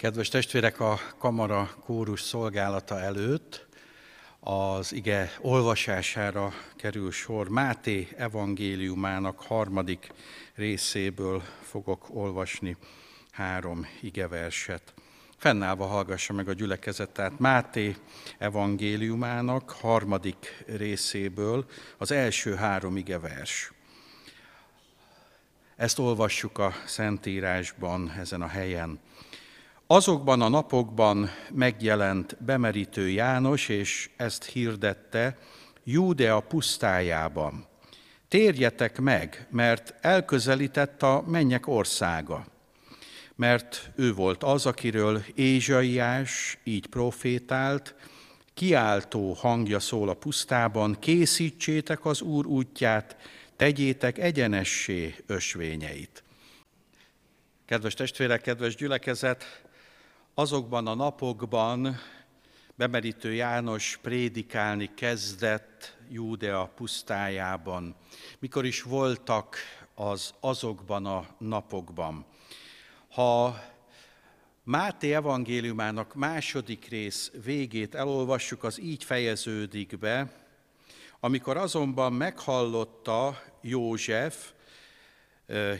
Kedves testvérek, a kamara kórus szolgálata előtt az ige olvasására kerül sor. Máté evangéliumának harmadik részéből fogok olvasni három igeverset. Fennállva hallgassa meg a gyülekezet, tehát Máté evangéliumának harmadik részéből az első három igevers. Ezt olvassuk a Szentírásban ezen a helyen. Azokban a napokban megjelent bemerítő János, és ezt hirdette Júdea pusztájában. Térjetek meg, mert elközelített a mennyek országa. Mert ő volt az, akiről Ézsaiás így profétált, kiáltó hangja szól a pusztában, készítsétek az Úr útját, tegyétek egyenessé ösvényeit. Kedves testvérek, kedves gyülekezet, azokban a napokban bemerítő János prédikálni kezdett Júdea pusztájában. Mikor is voltak az azokban a napokban. Ha Máté evangéliumának második rész végét elolvassuk, az így fejeződik be, amikor azonban meghallotta József,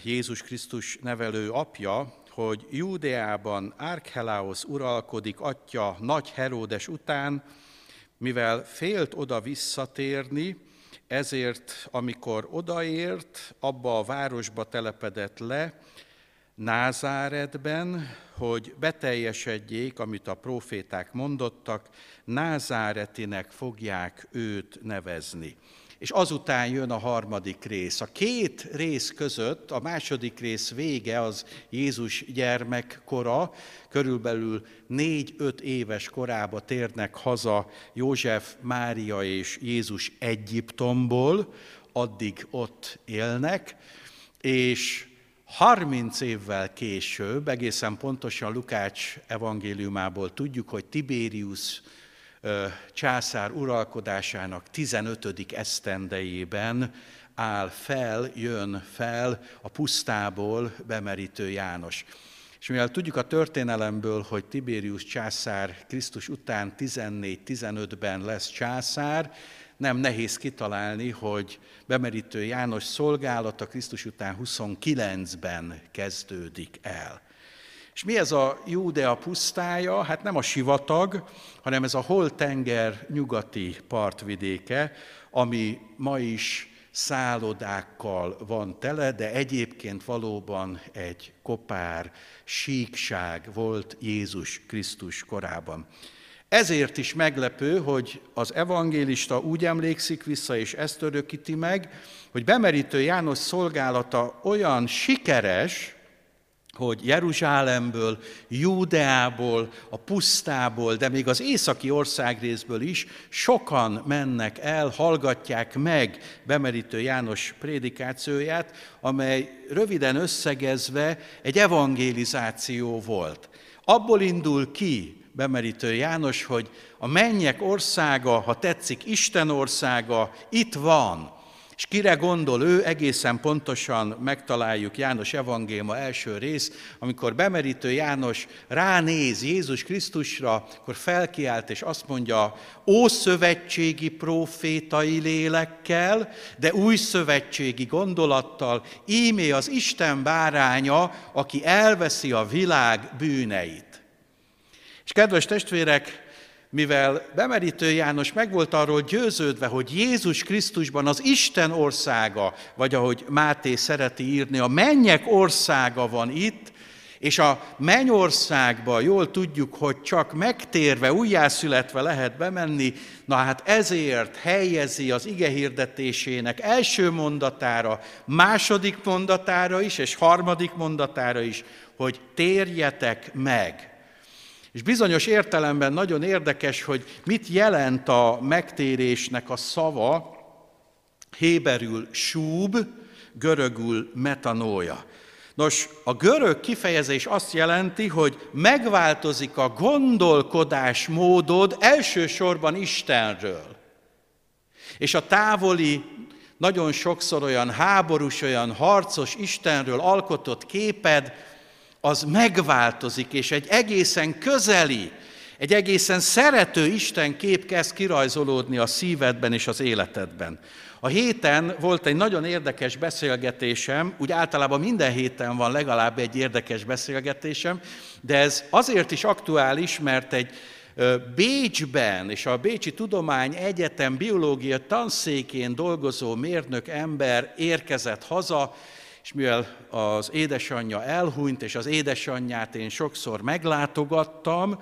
Jézus Krisztus nevelő apja, hogy Júdeában Archelaus uralkodik atya nagy Heródes után, mivel félt oda visszatérni, ezért amikor odaért, abba a városba telepedett le, Názáretben, hogy beteljesedjék, amit a proféták mondottak, Názáretinek fogják őt nevezni és azután jön a harmadik rész. A két rész között a második rész vége az Jézus gyermekkora, körülbelül négy-öt éves korába térnek haza József, Mária és Jézus Egyiptomból, addig ott élnek, és 30 évvel később, egészen pontosan Lukács evangéliumából tudjuk, hogy Tiberius császár uralkodásának 15. esztendejében áll fel, jön fel a pusztából bemerítő János. És mivel tudjuk a történelemből, hogy Tiberius császár Krisztus után 14-15-ben lesz császár, nem nehéz kitalálni, hogy bemerítő János szolgálata Krisztus után 29-ben kezdődik el. És mi ez a Júdea pusztája? Hát nem a sivatag, hanem ez a Holtenger nyugati partvidéke, ami ma is szállodákkal van tele, de egyébként valóban egy kopár síkság volt Jézus Krisztus korában. Ezért is meglepő, hogy az evangélista úgy emlékszik vissza, és ezt örökíti meg, hogy bemerítő János szolgálata olyan sikeres, hogy Jeruzsálemből, Júdeából, a pusztából, de még az északi országrészből is sokan mennek el, hallgatják meg bemerítő János prédikációját, amely röviden összegezve egy evangelizáció volt. Abból indul ki bemerítő János, hogy a mennyek országa, ha tetszik, Isten országa itt van, és kire gondol ő, egészen pontosan megtaláljuk János evangéma első rész, amikor bemerítő János ránéz Jézus Krisztusra, akkor felkiált és azt mondja, ószövetségi profétai lélekkel, de új szövetségi gondolattal, ímé az Isten báránya, aki elveszi a világ bűneit. És kedves testvérek, mivel bemerítő János meg volt arról győződve, hogy Jézus Krisztusban az Isten országa, vagy ahogy Máté szereti írni, a mennyek országa van itt, és a mennyországba jól tudjuk, hogy csak megtérve, újjászületve lehet bemenni, na hát ezért helyezi az ige hirdetésének első mondatára, második mondatára is, és harmadik mondatára is, hogy térjetek meg. És bizonyos értelemben nagyon érdekes, hogy mit jelent a megtérésnek a szava, héberül súb, görögül metanója. Nos, a görög kifejezés azt jelenti, hogy megváltozik a gondolkodásmódod elsősorban Istenről. És a távoli, nagyon sokszor olyan háborús, olyan harcos Istenről alkotott képed az megváltozik, és egy egészen közeli, egy egészen szerető Isten kép kezd kirajzolódni a szívedben és az életedben. A héten volt egy nagyon érdekes beszélgetésem, úgy általában minden héten van legalább egy érdekes beszélgetésem, de ez azért is aktuális, mert egy Bécsben és a Bécsi Tudomány Egyetem biológia tanszékén dolgozó mérnök ember érkezett haza, és mivel az édesanyja elhunyt, és az édesanyját én sokszor meglátogattam,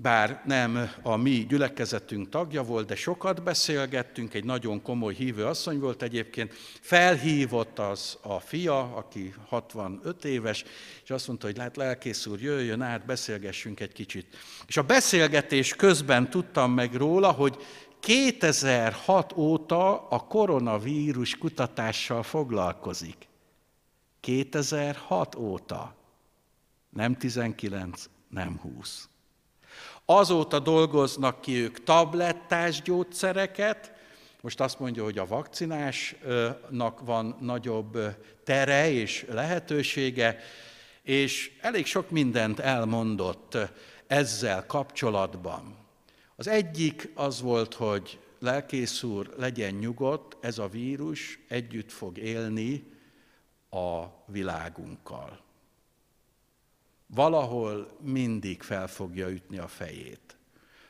bár nem a mi gyülekezetünk tagja volt, de sokat beszélgettünk, egy nagyon komoly hívő asszony volt egyébként, felhívott az a fia, aki 65 éves, és azt mondta, hogy lehet lelkész úr, jöjjön át, beszélgessünk egy kicsit. És a beszélgetés közben tudtam meg róla, hogy 2006 óta a koronavírus kutatással foglalkozik. 2006 óta. Nem 19, nem 20. Azóta dolgoznak ki ők tablettás gyógyszereket, most azt mondja, hogy a vakcinásnak van nagyobb tere és lehetősége, és elég sok mindent elmondott ezzel kapcsolatban. Az egyik az volt, hogy lelkész úr, legyen nyugodt, ez a vírus együtt fog élni a világunkkal valahol mindig fel fogja ütni a fejét.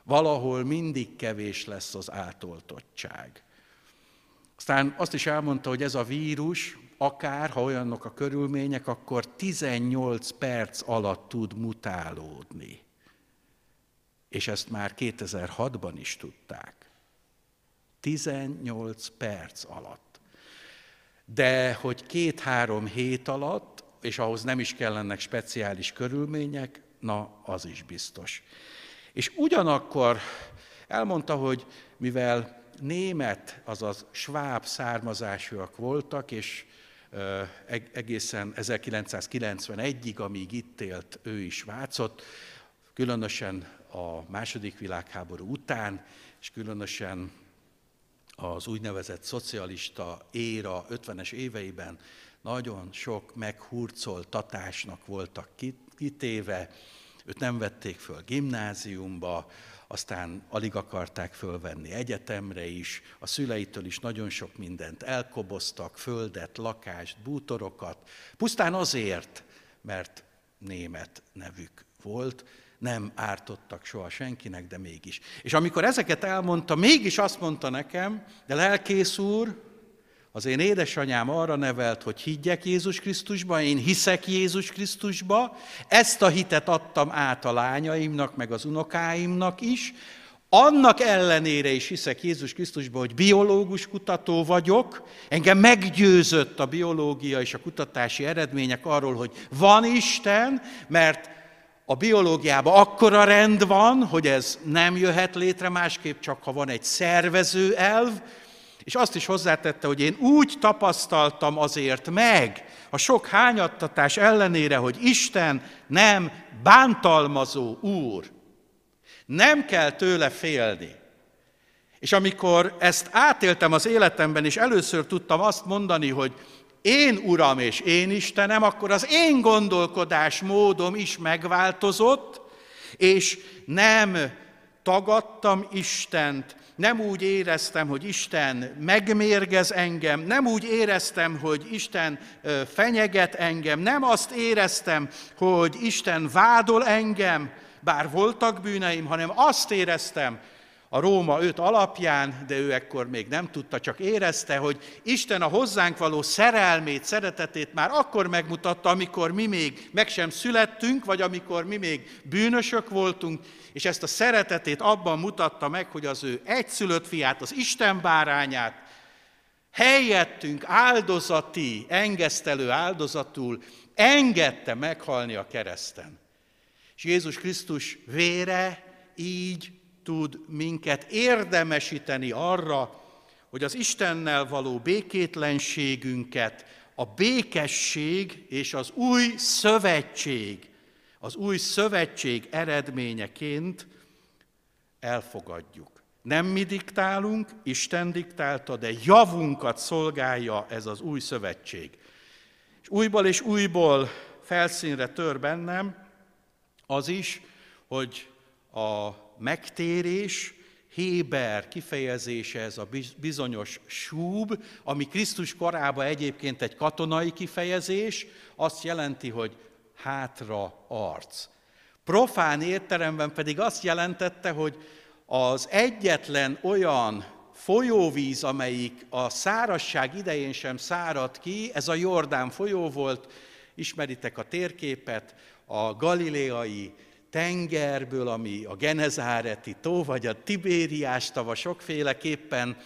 Valahol mindig kevés lesz az átoltottság. Aztán azt is elmondta, hogy ez a vírus, akár, ha olyanok a körülmények, akkor 18 perc alatt tud mutálódni. És ezt már 2006-ban is tudták. 18 perc alatt. De hogy két-három hét alatt és ahhoz nem is kellenek speciális körülmények, na, az is biztos. És ugyanakkor elmondta, hogy mivel német, azaz sváb származásúak voltak, és egészen 1991-ig, amíg itt élt, ő is Svácot, különösen a második világháború után, és különösen az úgynevezett szocialista éra 50-es éveiben nagyon sok meghurcoltatásnak voltak kitéve, őt nem vették föl gimnáziumba, aztán alig akarták fölvenni egyetemre is, a szüleitől is nagyon sok mindent elkoboztak, földet, lakást, bútorokat, pusztán azért, mert német nevük volt, nem ártottak soha senkinek, de mégis. És amikor ezeket elmondta, mégis azt mondta nekem, de lelkész úr, az én édesanyám arra nevelt, hogy higgyek Jézus Krisztusba, én hiszek Jézus Krisztusba, ezt a hitet adtam át a lányaimnak, meg az unokáimnak is, annak ellenére is hiszek Jézus Krisztusba, hogy biológus kutató vagyok, engem meggyőzött a biológia és a kutatási eredmények arról, hogy van Isten, mert a biológiában akkora rend van, hogy ez nem jöhet létre másképp, csak ha van egy szervező elv, és azt is hozzátette, hogy én úgy tapasztaltam azért meg, a sok hányattatás ellenére, hogy Isten nem bántalmazó úr. Nem kell tőle félni. És amikor ezt átéltem az életemben, és először tudtam azt mondani, hogy én Uram és én Istenem, akkor az én gondolkodás módom is megváltozott, és nem tagadtam Istent, nem úgy éreztem, hogy Isten megmérgez engem, nem úgy éreztem, hogy Isten fenyeget engem, nem azt éreztem, hogy Isten vádol engem, bár voltak bűneim, hanem azt éreztem, a Róma 5 alapján, de ő ekkor még nem tudta, csak érezte, hogy Isten a hozzánk való szerelmét, szeretetét már akkor megmutatta, amikor mi még meg sem születtünk, vagy amikor mi még bűnösök voltunk, és ezt a szeretetét abban mutatta meg, hogy az ő egyszülött fiát, az Isten bárányát helyettünk áldozati, engesztelő áldozatul engedte meghalni a kereszten. És Jézus Krisztus vére így tud minket érdemesíteni arra, hogy az Istennel való békétlenségünket a békesség és az új szövetség, az új szövetség eredményeként elfogadjuk. Nem mi diktálunk, Isten diktálta, de javunkat szolgálja ez az új szövetség. És újból és újból felszínre tör bennem, az is, hogy a megtérés, Héber kifejezése ez a bizonyos súb, ami Krisztus korában egyébként egy katonai kifejezés, azt jelenti, hogy hátra arc. Profán értelemben pedig azt jelentette, hogy az egyetlen olyan folyóvíz, amelyik a szárasság idején sem szárad ki, ez a Jordán folyó volt, ismeritek a térképet, a galileai tengerből, ami a Genezáreti tó, vagy a Tibériás tava sokféleképpen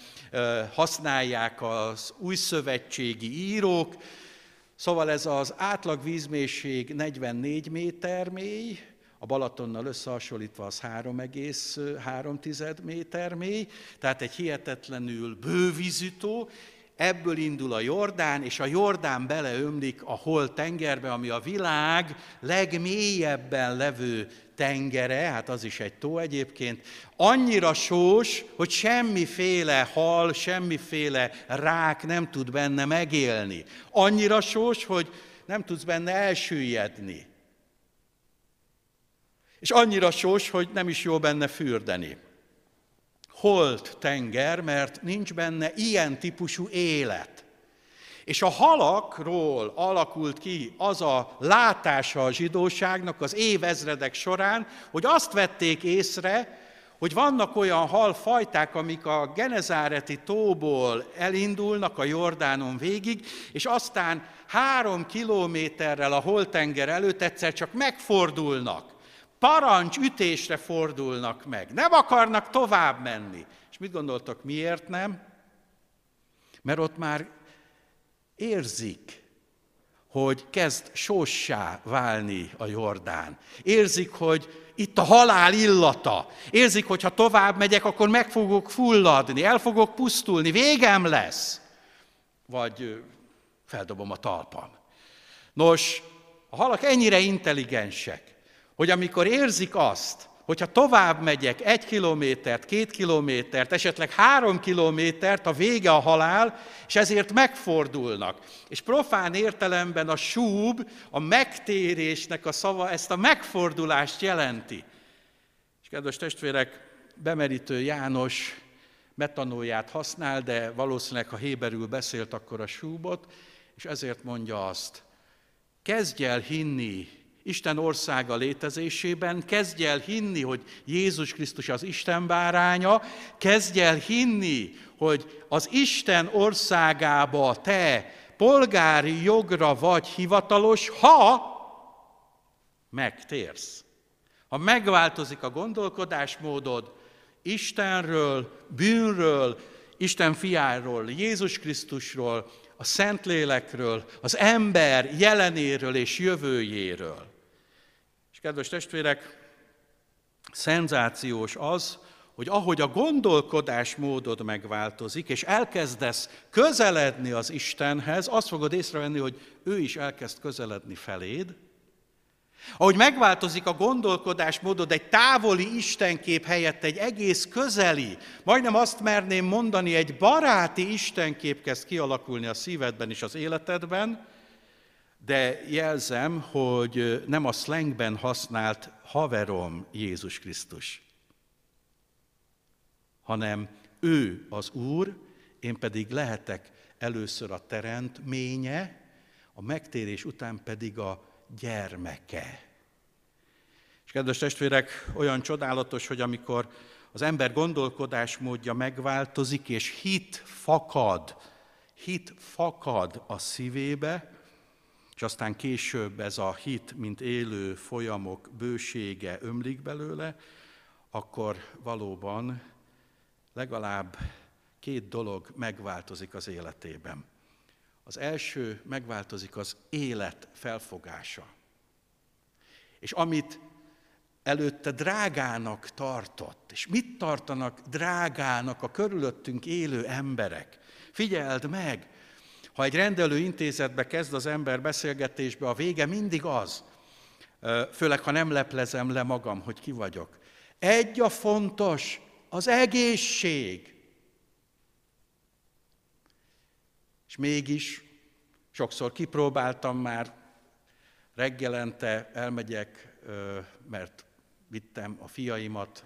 használják az új szövetségi írók. Szóval ez az átlag vízmélység 44 méter mély, a Balatonnal összehasonlítva az 3,3 méter mély, tehát egy hihetetlenül bővízű tó, ebből indul a Jordán, és a Jordán beleömlik a hol tengerbe, ami a világ legmélyebben levő tengere, hát az is egy tó egyébként, annyira sós, hogy semmiféle hal, semmiféle rák nem tud benne megélni. Annyira sós, hogy nem tudsz benne elsüllyedni. És annyira sós, hogy nem is jó benne fürdeni holt tenger, mert nincs benne ilyen típusú élet. És a halakról alakult ki az a látása a zsidóságnak az évezredek során, hogy azt vették észre, hogy vannak olyan halfajták, amik a Genezáreti tóból elindulnak a Jordánon végig, és aztán három kilométerrel a holtenger előtt egyszer csak megfordulnak parancs ütésre fordulnak meg. Nem akarnak tovább menni. És mit gondoltak, miért nem? Mert ott már érzik, hogy kezd sossá válni a Jordán. Érzik, hogy itt a halál illata. Érzik, hogy ha tovább megyek, akkor meg fogok fulladni, el fogok pusztulni, végem lesz. Vagy feldobom a talpam. Nos, a halak ennyire intelligensek, hogy amikor érzik azt, hogyha tovább megyek egy kilométert, két kilométert, esetleg három kilométert, a vége a halál, és ezért megfordulnak. És profán értelemben a súb, a megtérésnek a szava ezt a megfordulást jelenti. És kedves testvérek, bemerítő János metanóját használ, de valószínűleg, ha héberül beszélt, akkor a súbot, és ezért mondja azt, kezdj el hinni Isten országa létezésében, kezdj el hinni, hogy Jézus Krisztus az Isten báránya, kezdj el hinni, hogy az Isten országába te polgári jogra vagy hivatalos, ha megtérsz. Ha megváltozik a gondolkodásmódod Istenről, bűnről, Isten fiáról, Jézus Krisztusról, a Szentlélekről, az ember jelenéről és jövőjéről. Kedves testvérek, szenzációs az, hogy ahogy a gondolkodásmódod megváltozik, és elkezdesz közeledni az Istenhez, azt fogod észrevenni, hogy ő is elkezd közeledni feléd. Ahogy megváltozik a gondolkodásmódod, egy távoli Istenkép helyett egy egész közeli, majdnem azt merném mondani, egy baráti Istenkép kezd kialakulni a szívedben és az életedben, de jelzem, hogy nem a slangben használt haverom Jézus Krisztus, hanem ő az Úr, én pedig lehetek először a teremtménye, a megtérés után pedig a gyermeke. És kedves testvérek, olyan csodálatos, hogy amikor az ember gondolkodásmódja megváltozik, és hit fakad, hit fakad a szívébe, és aztán később ez a hit, mint élő folyamok bősége ömlik belőle, akkor valóban legalább két dolog megváltozik az életében. Az első megváltozik az élet felfogása. És amit előtte drágának tartott, és mit tartanak drágának a körülöttünk élő emberek? Figyeld meg, ha egy rendelő intézetbe kezd az ember beszélgetésbe, a vége mindig az, főleg ha nem leplezem le magam, hogy ki vagyok. Egy a fontos, az egészség. És mégis sokszor kipróbáltam már reggelente elmegyek, mert vittem a fiaimat,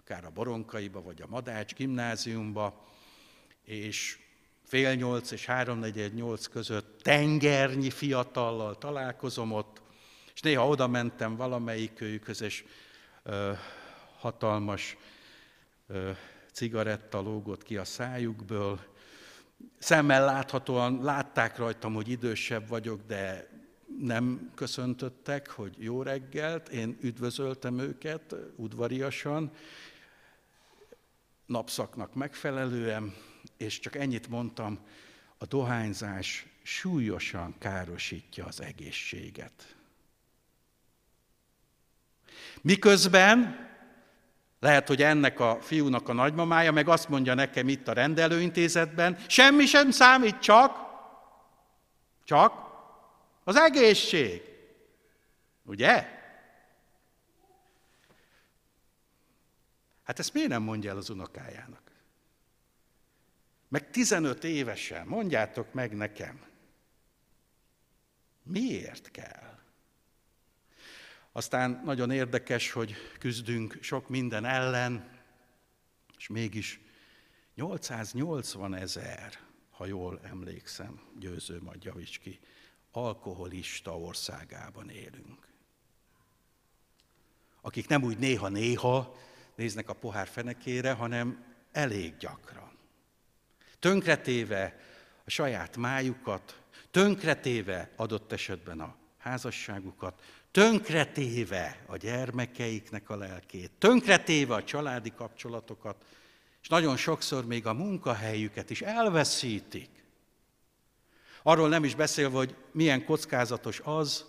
akár a Boronkaiba, vagy a Madács gimnáziumba, és fél nyolc és háromnegyed nyolc között tengernyi fiatallal találkozom ott, és néha oda mentem valamelyikőjükhöz, és ö, hatalmas ö, cigaretta lógott ki a szájukből. Szemmel láthatóan látták rajtam, hogy idősebb vagyok, de nem köszöntöttek, hogy jó reggelt, én üdvözöltem őket udvariasan, napszaknak megfelelően, és csak ennyit mondtam, a dohányzás súlyosan károsítja az egészséget. Miközben lehet, hogy ennek a fiúnak a nagymamája meg azt mondja nekem itt a rendelőintézetben, semmi sem számít, csak, csak az egészség. Ugye? Hát ezt miért nem mondja el az unokájának? Meg 15 évesen, mondjátok meg nekem. Miért kell? Aztán nagyon érdekes, hogy küzdünk sok minden ellen, és mégis 880 ezer, ha jól emlékszem, győző majd javíts ki, alkoholista országában élünk. Akik nem úgy néha-néha néznek a pohár fenekére, hanem elég gyakran. Tönkretéve a saját májukat, tönkretéve adott esetben a házasságukat, tönkretéve a gyermekeiknek a lelkét, tönkretéve a családi kapcsolatokat, és nagyon sokszor még a munkahelyüket is elveszítik. Arról nem is beszélve, hogy milyen kockázatos az,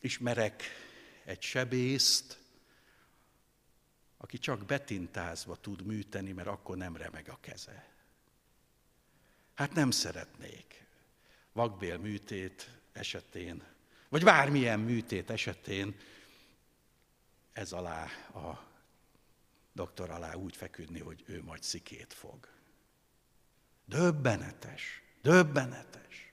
ismerek egy sebészt, aki csak betintázva tud műteni, mert akkor nem remeg a keze. Hát nem szeretnék vakbél műtét esetén, vagy bármilyen műtét esetén ez alá, a doktor alá úgy feküdni, hogy ő majd szikét fog. Döbbenetes, döbbenetes.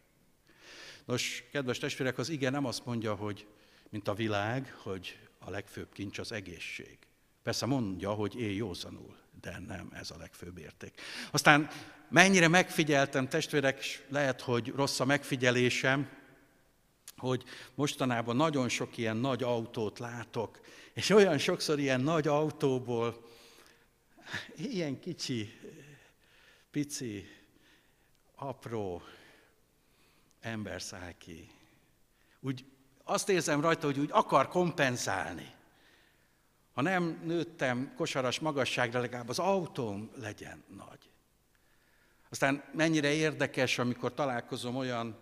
Nos, kedves testvérek, az igen nem azt mondja, hogy mint a világ, hogy a legfőbb kincs az egészség. Persze mondja, hogy él józanul, de nem ez a legfőbb érték. Aztán mennyire megfigyeltem, testvérek, lehet, hogy rossz a megfigyelésem, hogy mostanában nagyon sok ilyen nagy autót látok, és olyan sokszor ilyen nagy autóból ilyen kicsi, pici, apró ember száll ki. Úgy azt érzem rajta, hogy úgy akar kompenzálni. Ha nem nőttem kosaras magasságra, legalább az autóm legyen nagy. Aztán mennyire érdekes, amikor találkozom olyan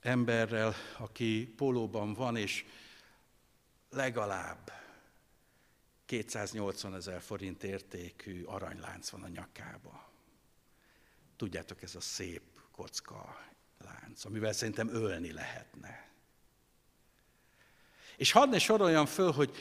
emberrel, aki pólóban van, és legalább 280 ezer forint értékű aranylánc van a nyakába. Tudjátok, ez a szép kocka lánc, amivel szerintem ölni lehetne. És hadd ne soroljam föl, hogy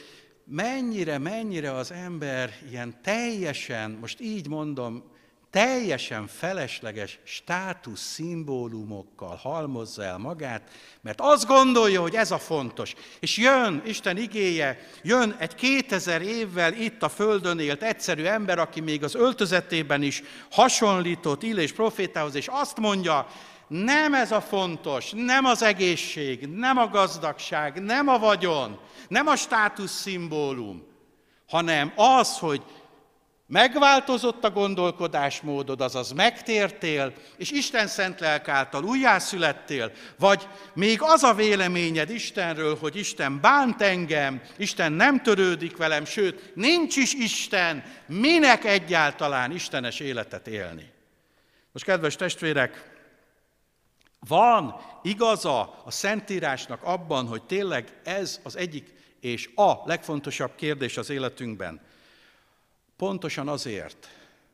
mennyire, mennyire az ember ilyen teljesen, most így mondom, teljesen felesleges státusz szimbólumokkal halmozza el magát, mert azt gondolja, hogy ez a fontos. És jön, Isten igéje, jön egy 2000 évvel itt a Földön élt egyszerű ember, aki még az öltözetében is hasonlított Illés profétához, és azt mondja, nem ez a fontos, nem az egészség, nem a gazdagság, nem a vagyon, nem a státusz szimbólum, hanem az, hogy megváltozott a gondolkodásmódod, azaz megtértél, és Isten szent lelk által újjászülettél, vagy még az a véleményed Istenről, hogy Isten bánt engem, Isten nem törődik velem, sőt, nincs is Isten, minek egyáltalán Istenes életet élni. Most kedves testvérek, van igaza a Szentírásnak abban, hogy tényleg ez az egyik és a legfontosabb kérdés az életünkben. Pontosan azért,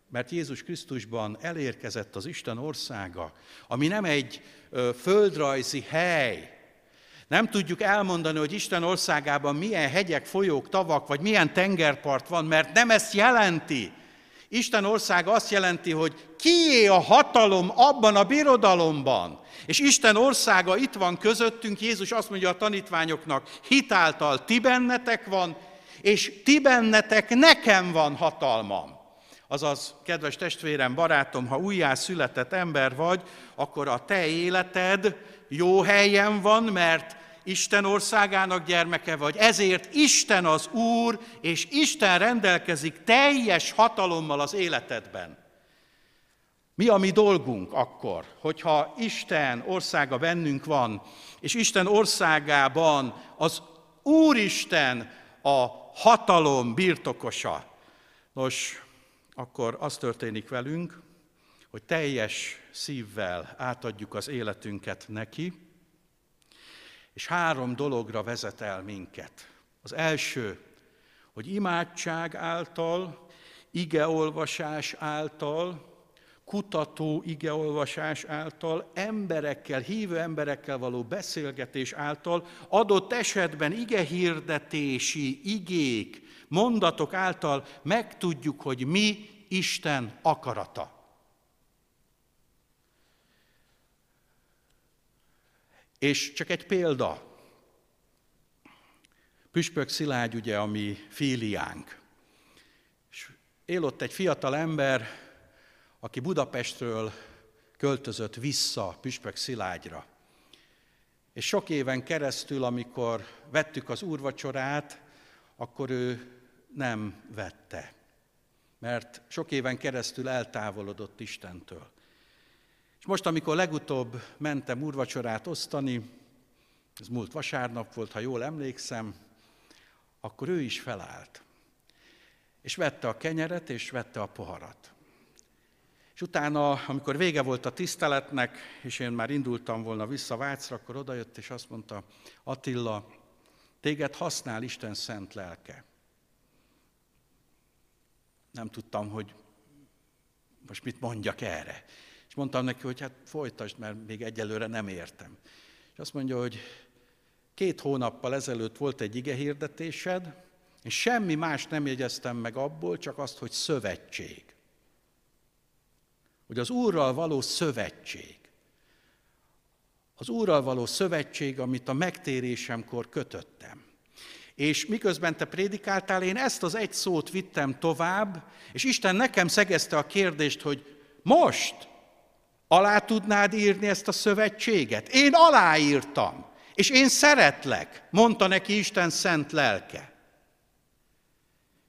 mert Jézus Krisztusban elérkezett az Isten országa, ami nem egy ö, földrajzi hely. Nem tudjuk elmondani, hogy Isten országában milyen hegyek, folyók, tavak, vagy milyen tengerpart van, mert nem ezt jelenti. Isten országa azt jelenti, hogy kié a hatalom abban a birodalomban. És Isten országa itt van közöttünk, Jézus azt mondja a tanítványoknak, hitáltal ti bennetek van, és ti bennetek nekem van hatalmam. Azaz, kedves testvérem, barátom, ha újjá született ember vagy, akkor a te életed jó helyen van, mert Isten országának gyermeke vagy. Ezért Isten az Úr, és Isten rendelkezik teljes hatalommal az életedben. Mi a mi dolgunk akkor, hogyha Isten országa bennünk van, és Isten országában az Úristen a hatalom birtokosa? Nos, akkor az történik velünk, hogy teljes szívvel átadjuk az életünket neki, és három dologra vezet el minket. Az első, hogy imádság által, igeolvasás által, kutató igeolvasás által, emberekkel, hívő emberekkel való beszélgetés által, adott esetben igehirdetési igék, mondatok által megtudjuk, hogy mi Isten akarata. És csak egy példa. Püspök Szilágy ugye a mi fíliánk. És él ott egy fiatal ember, aki Budapestről költözött vissza Püspök Szilágyra. És sok éven keresztül, amikor vettük az úrvacsorát, akkor ő nem vette, mert sok éven keresztül eltávolodott Istentől. És most, amikor legutóbb mentem úrvacsorát osztani, ez múlt vasárnap volt, ha jól emlékszem, akkor ő is felállt. És vette a kenyeret, és vette a poharat. És utána, amikor vége volt a tiszteletnek, és én már indultam volna vissza Vácra, akkor odajött, és azt mondta, Attila, téged használ Isten szent lelke. Nem tudtam, hogy most mit mondjak erre. És mondtam neki, hogy hát folytasd, mert még egyelőre nem értem. És azt mondja, hogy két hónappal ezelőtt volt egy ige hirdetésed, és semmi más nem jegyeztem meg abból, csak azt, hogy szövetség. Hogy az Úrral való szövetség. Az Úrral való szövetség, amit a megtérésemkor kötöttem. És miközben te prédikáltál, én ezt az egy szót vittem tovább, és Isten nekem szegezte a kérdést, hogy most alá tudnád írni ezt a szövetséget? Én aláírtam, és én szeretlek, mondta neki Isten szent lelke.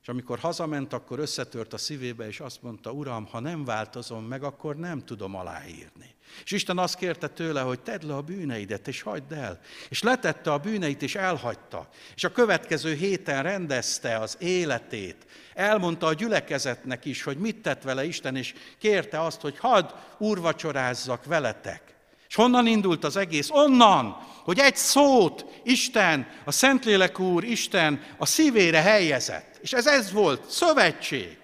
És amikor hazament, akkor összetört a szívébe, és azt mondta, Uram, ha nem változom meg, akkor nem tudom aláírni. És Isten azt kérte tőle, hogy tedd le a bűneidet, és hagyd el. És letette a bűneit, és elhagyta. És a következő héten rendezte az életét. Elmondta a gyülekezetnek is, hogy mit tett vele Isten, és kérte azt, hogy hadd úrvacsorázzak veletek. És honnan indult az egész? Onnan, hogy egy szót Isten, a Szentlélek Úr, Isten a szívére helyezett. És ez ez volt, szövetség.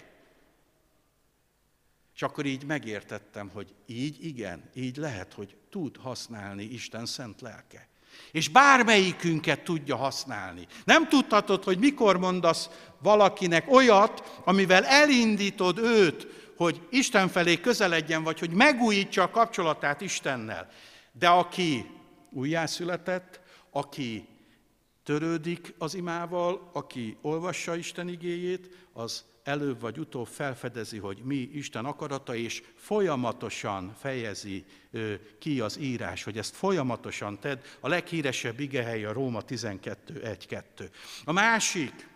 És akkor így megértettem, hogy így igen, így lehet, hogy tud használni Isten szent lelke. És bármelyikünket tudja használni. Nem tudhatod, hogy mikor mondasz valakinek olyat, amivel elindítod őt, hogy Isten felé közeledjen, vagy hogy megújítsa a kapcsolatát Istennel. De aki újjászületett, aki törődik az imával, aki olvassa Isten igéjét, az előbb vagy utóbb felfedezi, hogy mi Isten akarata, és folyamatosan fejezi ki az írás, hogy ezt folyamatosan tedd. A leghíresebb igehely a Róma 12.1.2. A másik,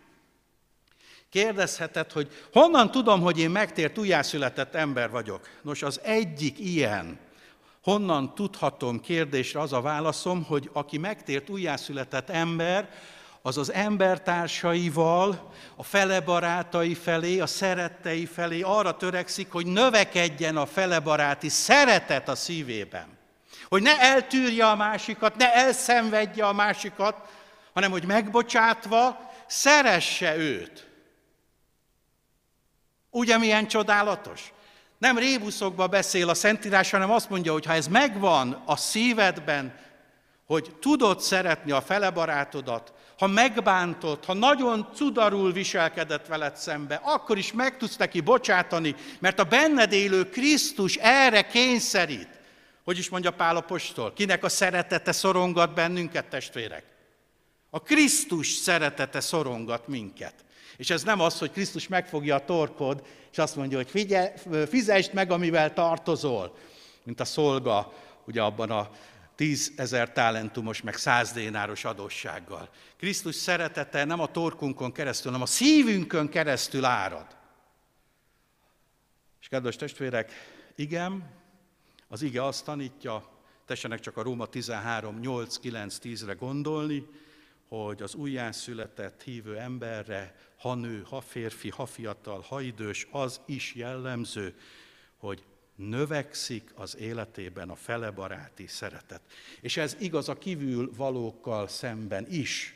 kérdezheted, hogy honnan tudom, hogy én megtért, újjászületett ember vagyok. Nos, az egyik ilyen, honnan tudhatom kérdésre az a válaszom, hogy aki megtért, újjászületett ember, az az embertársaival, a fele barátai felé, a szerettei felé arra törekszik, hogy növekedjen a fele baráti szeretet a szívében. Hogy ne eltűrje a másikat, ne elszenvedje a másikat, hanem hogy megbocsátva szeresse őt. Ugye milyen csodálatos? Nem rébuszokba beszél a Szentírás, hanem azt mondja, hogy ha ez megvan a szívedben, hogy tudod szeretni a fele barátodat, ha megbántott, ha nagyon cudarul viselkedett veled szembe, akkor is meg tudsz neki bocsátani, mert a benned élő Krisztus erre kényszerít. Hogy is mondja Pál apostol? Kinek a szeretete szorongat bennünket, testvérek? A Krisztus szeretete szorongat minket. És ez nem az, hogy Krisztus megfogja a torkod, és azt mondja, hogy figyelj, fizesd meg, amivel tartozol, mint a szolga, ugye abban a tízezer talentumos, meg száz dénáros adóssággal. Krisztus szeretete nem a torkunkon keresztül, hanem a szívünkön keresztül árad. És kedves testvérek, igen, az ige azt tanítja, tessenek csak a Róma 13, 8, 9, 10-re gondolni, hogy az újjászületett hívő emberre, ha nő, ha férfi, ha fiatal, ha idős, az is jellemző, hogy növekszik az életében a felebaráti szeretet. És ez igaz a kívül valókkal szemben is.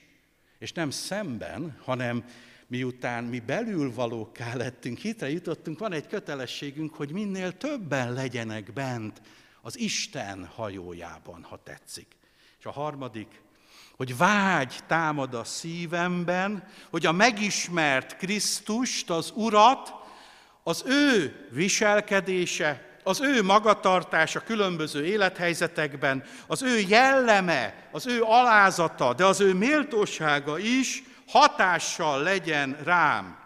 És nem szemben, hanem miután mi belül valóká lettünk, hitre jutottunk, van egy kötelességünk, hogy minél többen legyenek bent az Isten hajójában, ha tetszik. És a harmadik, hogy vágy támad a szívemben, hogy a megismert Krisztust, az Urat, az ő viselkedése, az ő magatartása különböző élethelyzetekben, az ő jelleme, az ő alázata, de az ő méltósága is hatással legyen rám.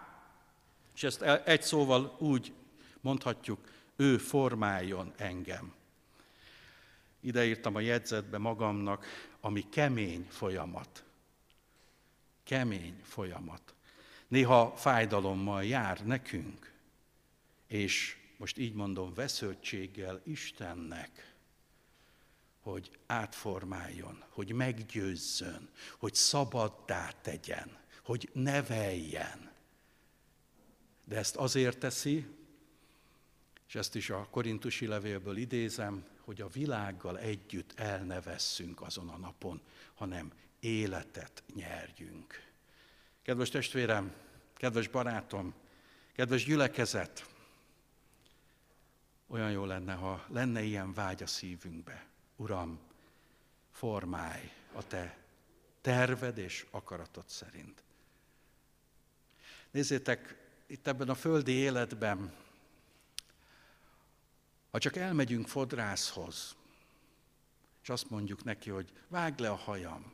És ezt egy szóval úgy mondhatjuk, ő formáljon engem. Ide írtam a jegyzetbe magamnak, ami kemény folyamat. Kemény folyamat. Néha fájdalommal jár nekünk, és most így mondom, vesződtséggel Istennek, hogy átformáljon, hogy meggyőzzön, hogy szabaddá tegyen, hogy neveljen. De ezt azért teszi, és ezt is a korintusi levélből idézem, hogy a világgal együtt elnevesszünk azon a napon, hanem életet nyerjünk. Kedves testvérem, kedves barátom, kedves gyülekezet, olyan jó lenne, ha lenne ilyen vágy a szívünkbe. Uram, formálj a te terved és akaratod szerint. Nézzétek, itt ebben a földi életben, ha csak elmegyünk fodrászhoz, és azt mondjuk neki, hogy vágd le a hajam,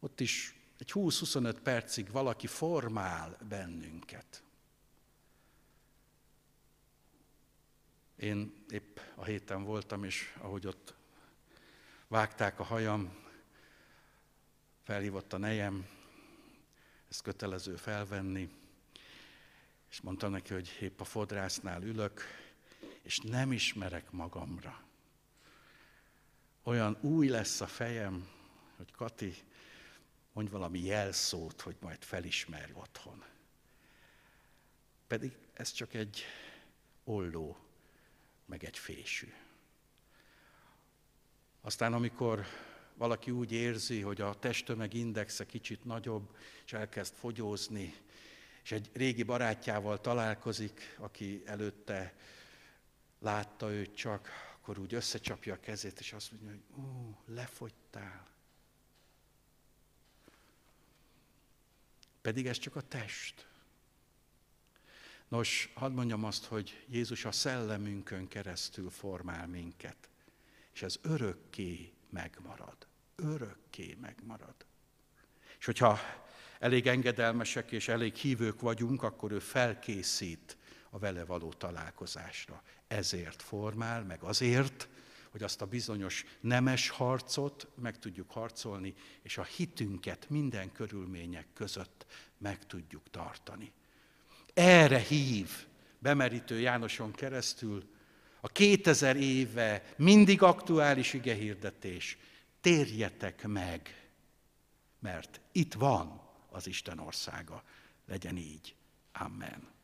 ott is egy 20-25 percig valaki formál bennünket. Én épp a héten voltam, és ahogy ott vágták a hajam, felhívott a nejem, ezt kötelező felvenni, és mondtam neki, hogy épp a fodrásznál ülök, és nem ismerek magamra. Olyan új lesz a fejem, hogy Kati, mondj valami jelszót, hogy majd felismerj otthon. Pedig ez csak egy olló meg egy fésű. Aztán amikor valaki úgy érzi, hogy a testtömeg indexe kicsit nagyobb, és elkezd fogyózni, és egy régi barátjával találkozik, aki előtte látta őt csak, akkor úgy összecsapja a kezét, és azt mondja, hogy ú, lefogytál. Pedig ez csak a test. Nos, hadd mondjam azt, hogy Jézus a szellemünkön keresztül formál minket, és ez örökké megmarad. Örökké megmarad. És hogyha elég engedelmesek és elég hívők vagyunk, akkor ő felkészít a vele való találkozásra. Ezért formál, meg azért, hogy azt a bizonyos nemes harcot meg tudjuk harcolni, és a hitünket minden körülmények között meg tudjuk tartani erre hív bemerítő Jánoson keresztül a 2000 éve mindig aktuális igehirdetés. Térjetek meg, mert itt van az Isten országa. Legyen így. Amen.